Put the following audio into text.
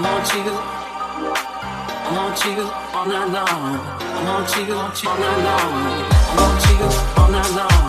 I want you. I want you all night long. I want you all night long. I want you all night long.